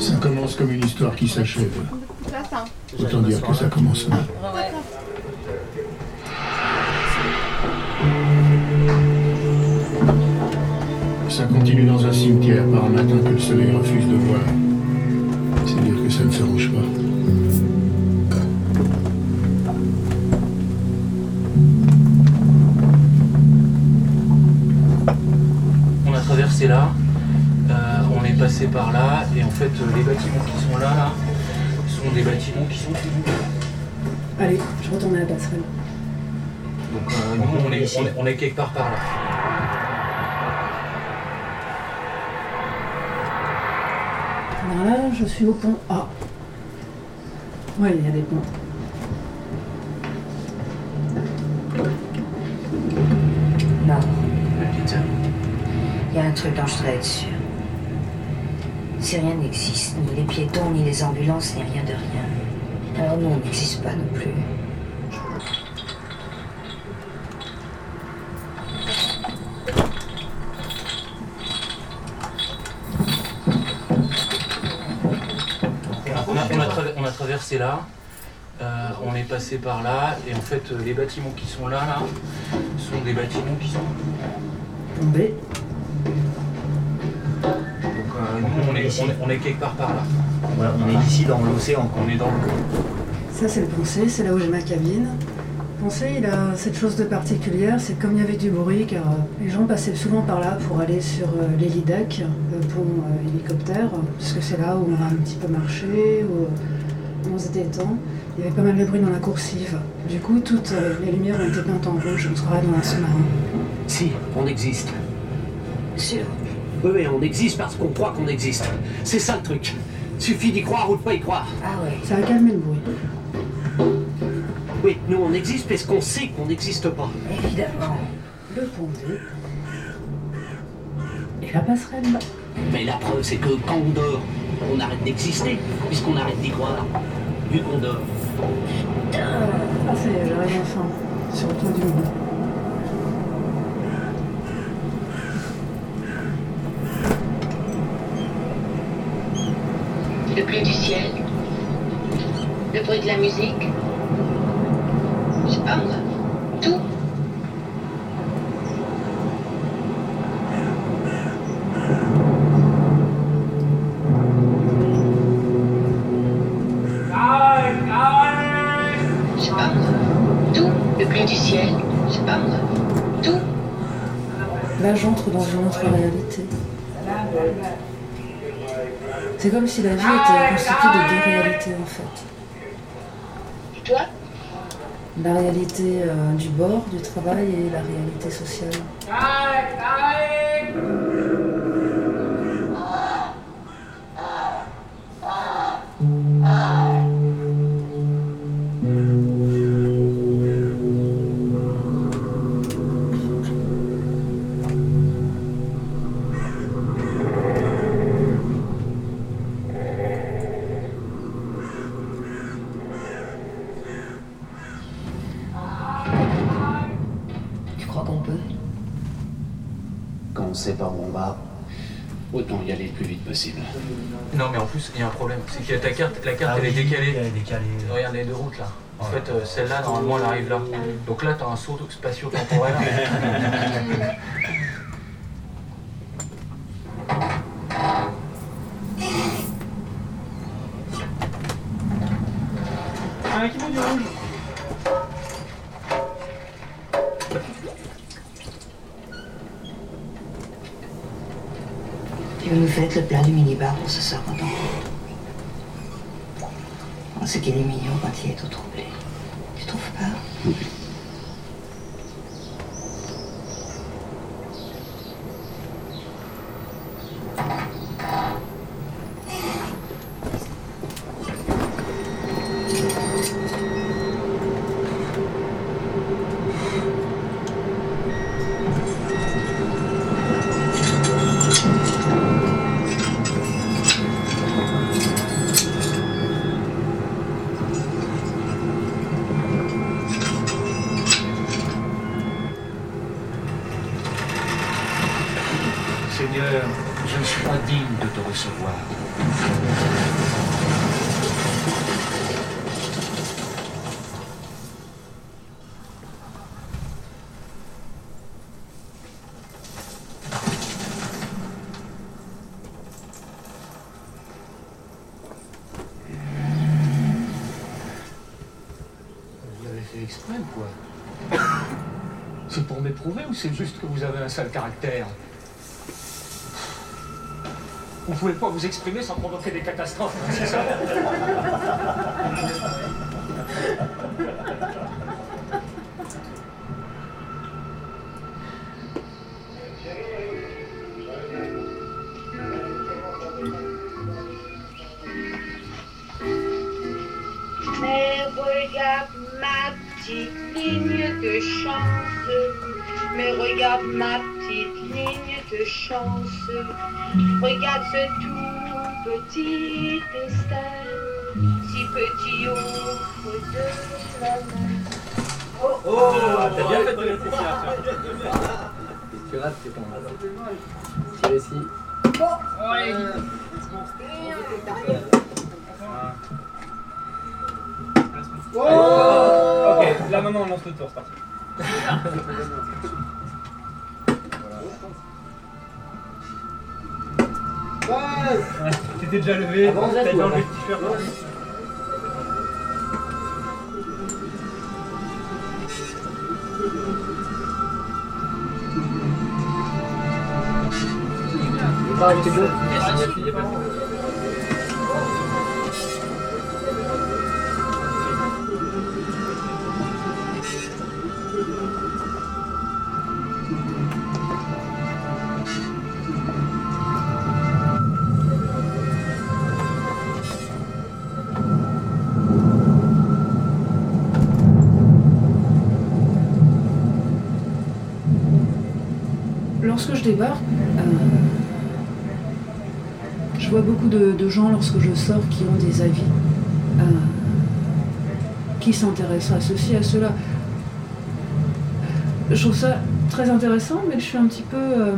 Ça commence comme une histoire qui s'achève. Autant dire que ça commence mal. Ça continue dans un cimetière par un matin que le soleil refuse de voir. C'est dire que ça ne s'arrange pas. Par là, et en fait, euh, les bâtiments qui sont là, là, sont des bâtiments qui sont finis. Allez, je retourne à la passerelle. Donc euh, nous, on est, on, est, on est quelque part par là. Alors là, je suis au pont A. Ouais, il y a des ponts. Non, Putain. il y a un truc dont je dois être sûr. Si rien n'existe, ni les piétons, ni les ambulances, ni rien de rien, alors nous, on n'existe pas non plus. On a, on a traver- on a traversé là, euh, on est passé par là, et en fait, euh, les bâtiments qui sont là, là, sont des bâtiments qui sont. Pont on est, on, quelque part par là. Voilà, on est ici dans l'océan. On est dans le. Ça, c'est le pont C, c'est là où j'ai ma cabine. C, il a cette chose de particulière, c'est comme il y avait du bruit, car euh, les gens passaient souvent par là pour aller sur l'hélideck, le pont euh, hélicoptère, parce que c'est là où on a un petit peu marché, où euh, on se détend. Il y avait pas mal de bruit dans la coursive. Du coup, toutes euh, les lumières ont été peintes en rouge, on se croirait dans un sous-marin. Si, on existe. Sûr. Oui, on existe parce qu'on croit qu'on existe. C'est ça le truc. Suffit d'y croire ou de pas y croire. Ah ouais. Ça a calmé le bruit. Oui, nous on existe parce qu'on sait qu'on n'existe pas. Évidemment. Le pont. Et la passerelle. Mais la preuve, c'est que quand on dort, on arrête d'exister, puisqu'on arrête d'y croire. Vu qu'on dort. Ah, ça y est, j'arrive enfin sur le toit du monde. Le bleu du ciel. Le bruit de la musique. Je sais pas moi. Tout. Je sais pas moi. Tout. Le bleu du ciel. Je sais pas moi. Tout. Là, j'entre dans une autre réalité. C'est comme si la vie était constituée de deux réalités en fait. Et toi La réalité euh, du bord, du travail et la réalité sociale. Autant y aller le plus vite possible. Non, mais en plus, il y a un problème. C'est que ta carte, la carte, Ah elle est décalée. Elle est décalée. Regarde les deux routes là. En fait, euh, celle-là, normalement, elle arrive là. Donc là, tu as un saut spatio-temporel. Tu veux nous faire du minibar pour ce soir quand on rentre Ce qu'il est mignon quand il est tout troublé. Tu trouves pas? Vous l'avez fait exprès quoi? C'est pour m'éprouver ou c'est juste que vous avez un sale caractère? Vous pouvez pas vous exprimer sans provoquer des catastrophes, hein, c'est ça? Petite ligne de chance. Mais regarde ma petite ligne de chance. Regarde ce tout petit destin. Si petit offre de la main. Oh, t'as bien fait de réfléchir. Tu rates, c'est ton Tu réussis. Ok, là maintenant on lance le tour, c'est parti. Ouais, T'étais déjà levé, Avant, t'as vous, enlevé le t-shirt. De Lorsque je débarque, euh, je vois beaucoup de, gens lorsque je sors qui ont des avis, euh, qui s'intéressent à ceci, à cela. Je trouve ça très intéressant, mais je suis un petit peu... euh,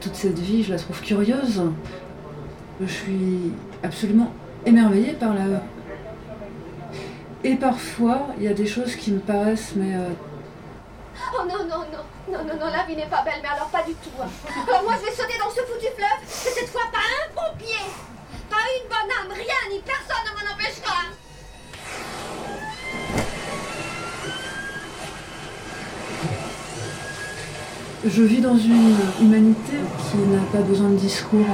toute cette vie, je la trouve curieuse. Je suis absolument émerveillée par la... Et parfois, il y a des choses qui me paraissent, mais Oh non, non, non, non, non, non, la vie n'est pas belle, mais alors pas du tout. hein. Alors moi je vais sauter dans ce foutu fleuve, et cette fois pas un pompier, pas une bonne âme, rien, ni personne ne m'en empêchera. je vis dans une humanité qui n'a pas besoin de discours.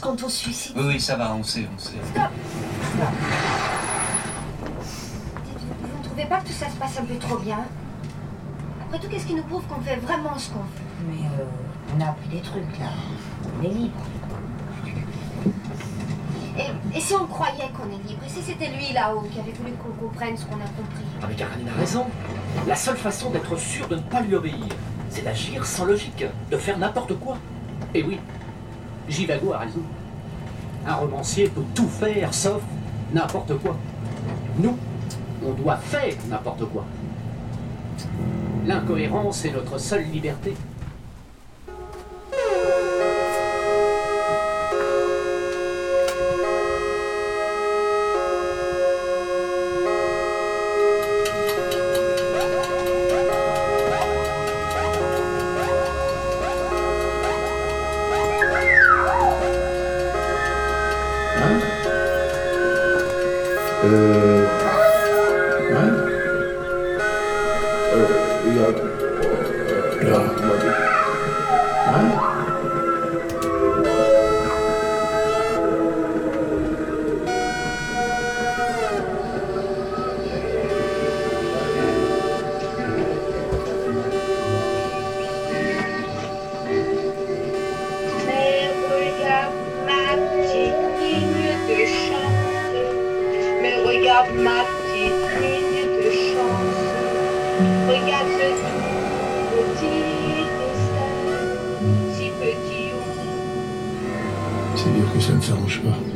Quand on se suicide, Oui, oui, ça va, on sait, on sait. vous ne trouvez pas que tout ça se passe un peu trop bien? Après tout, qu'est-ce qui nous prouve qu'on fait vraiment ce qu'on veut Mais euh, on a appris des trucs là. On est libre. et, et si on croyait qu'on est libre? Et si c'était lui là-haut qui avait voulu qu'on comprenne ce qu'on a compris? Ah mais Caroline a raison. La seule façon d'être sûr de ne pas lui obéir, c'est d'agir sans logique, de faire n'importe quoi. Et oui, Givago a raison. Un romancier peut tout faire sauf n'importe quoi. Nous, on doit faire n'importe quoi. L'incohérence est notre seule liberté. Euh. C'est dire que ça ne s'arrange pas.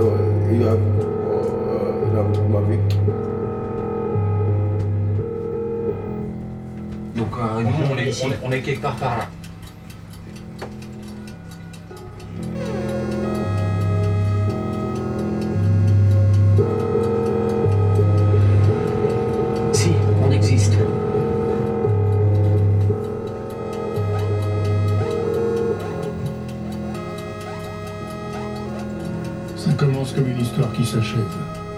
Ouais, il y a. euh, la, la Vic. Donc euh, nous, on est quelque part par là. Qui s'achève.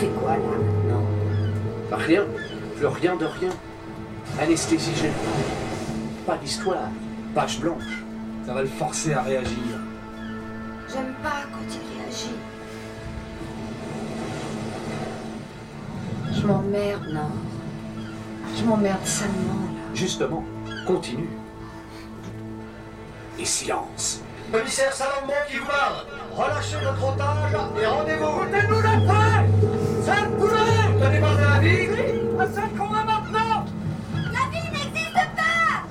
Fait quoi là maintenant Pas rien. Plus rien de rien. Anesthésie générale. Pas d'histoire. Page blanche. Ça va le forcer à réagir. J'aime pas quand il réagit. Je m'emmerde, non. Je m'emmerde salement. Justement, continue. Et silence. Commissaire Salomon qui vous parle. Relâchez notre otage et rendez-vous. Foutez-nous la paix Sale la vie À celle qu'on a maintenant. La vie n'existe pas.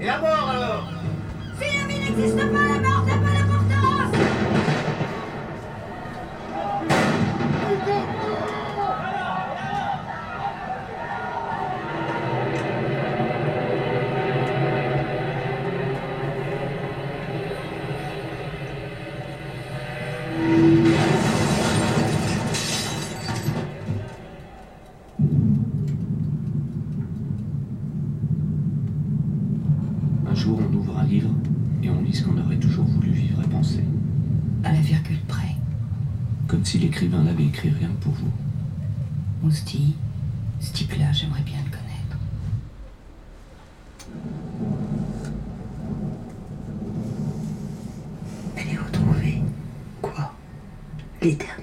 Et à mort alors? Si la vie n'existe pas, jour, on ouvre un livre et on lit ce qu'on aurait toujours voulu vivre et penser. À la virgule près. Comme si l'écrivain n'avait écrit rien pour vous. On se dit, ce type-là, j'aimerais bien le connaître. Elle est retrouvée. Quoi? L'éternité.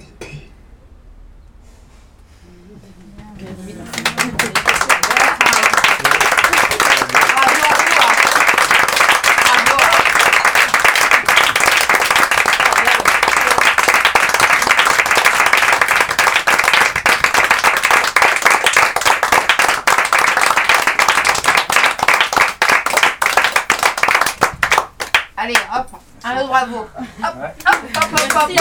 Hop, qui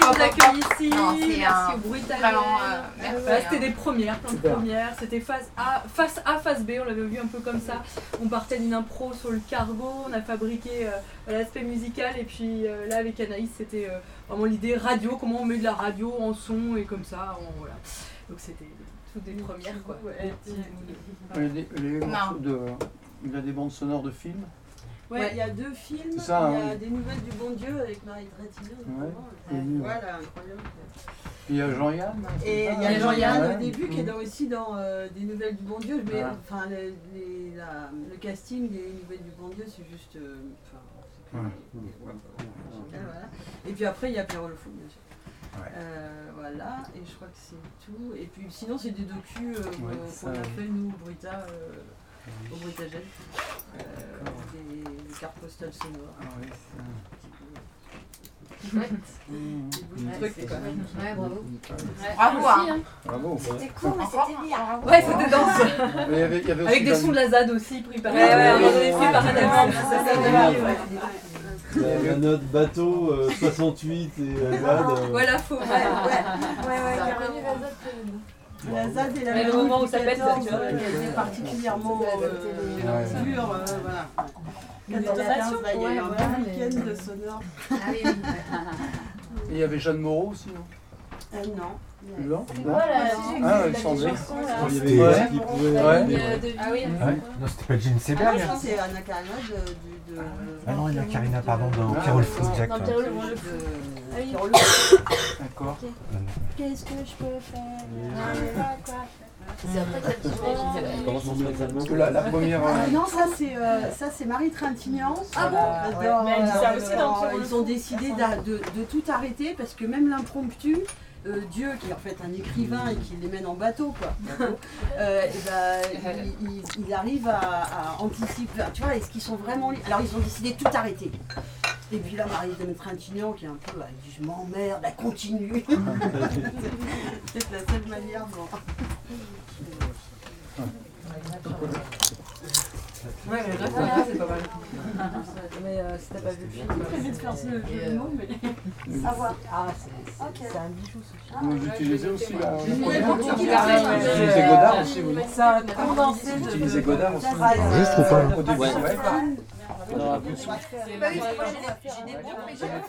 hop, nous accueille hop. ici. Merci au euh, merci, Voilà, C'était hein. des premières, plein de premières. C'était face A, face A, face B. On l'avait vu un peu comme ça. On partait d'une impro sur le cargo. On a fabriqué euh, l'aspect musical. Et puis euh, là, avec Anaïs, c'était euh, vraiment l'idée radio. Comment on met de la radio en son et comme ça. voilà. Donc c'était toutes des premières quoi. Il y a des bandes sonores de films. Ouais, il y a deux films. Il y a hein. des nouvelles du bon Dieu avec Marie Trétillon. Ouais, ouais. Voilà, incroyable. Il y a Jean-Yann. Et c'est il y a hein Jean-Yann au début qui est dans- aussi dans euh, des nouvelles du bon Dieu. Mais enfin, le, les- la- le casting des nouvelles du bon Dieu, c'est juste. euh. Et voilà. Et puis après, il y a Pierrot le Fou, bien sûr. Euh, voilà, et je crois que c'est tout. Et puis sinon, c'est des docus euh, Ouais, qu'on a fait, nous, Brita, euh, au Britagel. Euh, des, des cartes postales sonores. Ah ouais. Mmh. Ouais, c'est. Ouais, bravo. Ouais. Bravo, Bravo, hein. hein. Bravo. C'était cool, mais c'était bien. Ouais, c'était dense. Avec des sons de la ZAD aussi. Ouais, ouais, on avait ouais, fait par ouais, ouais, ouais, ouais, ouais. ouais. La note bateau euh, 68 et euh, ZAD. euh, Voilà, faux. Ouais, ouais, ouais, ouais, carrément. La ZAD et la Ouais, le moment où ça pète, 14, tu vois. euh, qui était particulièrement euh, dur, euh, voilà. Une 14, intonation, là, il y a eu ouais, un voilà, bon mais- week-end de sonore. Ah. Et il y avait Jeanne Moreau aussi, non? Euh, non. Non C'est Non quoi, la- Ah, Ouais. Ouais. vie. Ah oui. Ouais. Non, c'était pas Gene Ah, Seberg. je que c'est Anna Karina de, Ah non, il y a Karina, pardon, dans de- Pierrot le Fou. Dans Ah. D'accord. Qu'est-ce que je peux faire? Je sais pas quoi. C'est après que la petite voix, je disais, Comment ça s'appelle Parce que la, la première. Ah, euh, non, ça c'est euh, ça c'est Marie Trintignant. Ah bon? Euh, Ouais, dans, mais elle dit ça euh, aussi dans Ils ont décidé de tout arrêter parce que même l'impromptu, euh, Dieu qui est en fait un écrivain et qui les mène en bateau, quoi. euh, et ben, il, il- il arrive à, à anticiper. Tu vois, est-ce qu'ils sont vraiment. Alors ils ont décidé de tout arrêter. Et puis là, Marie de Trintignant qui est un peu. Elle dit Je m'emmerde, elle continue. C'est la seule manière dont. Ouais, mais là, Ah, c'est pas mal. Mais euh, si t'as pas vu le film. prévu de faire ce jeu de euh, mots, mais. À voir. Ah, c'est c'est- c'est un bijou ce film. Vous l'utilisez aussi là Vous. Godard aussi, vous condensé Vous utilisez Godard aussi Juste ou pas Ouais. Ah, Non, j'ai des- j'ai bons, mais j'ai la-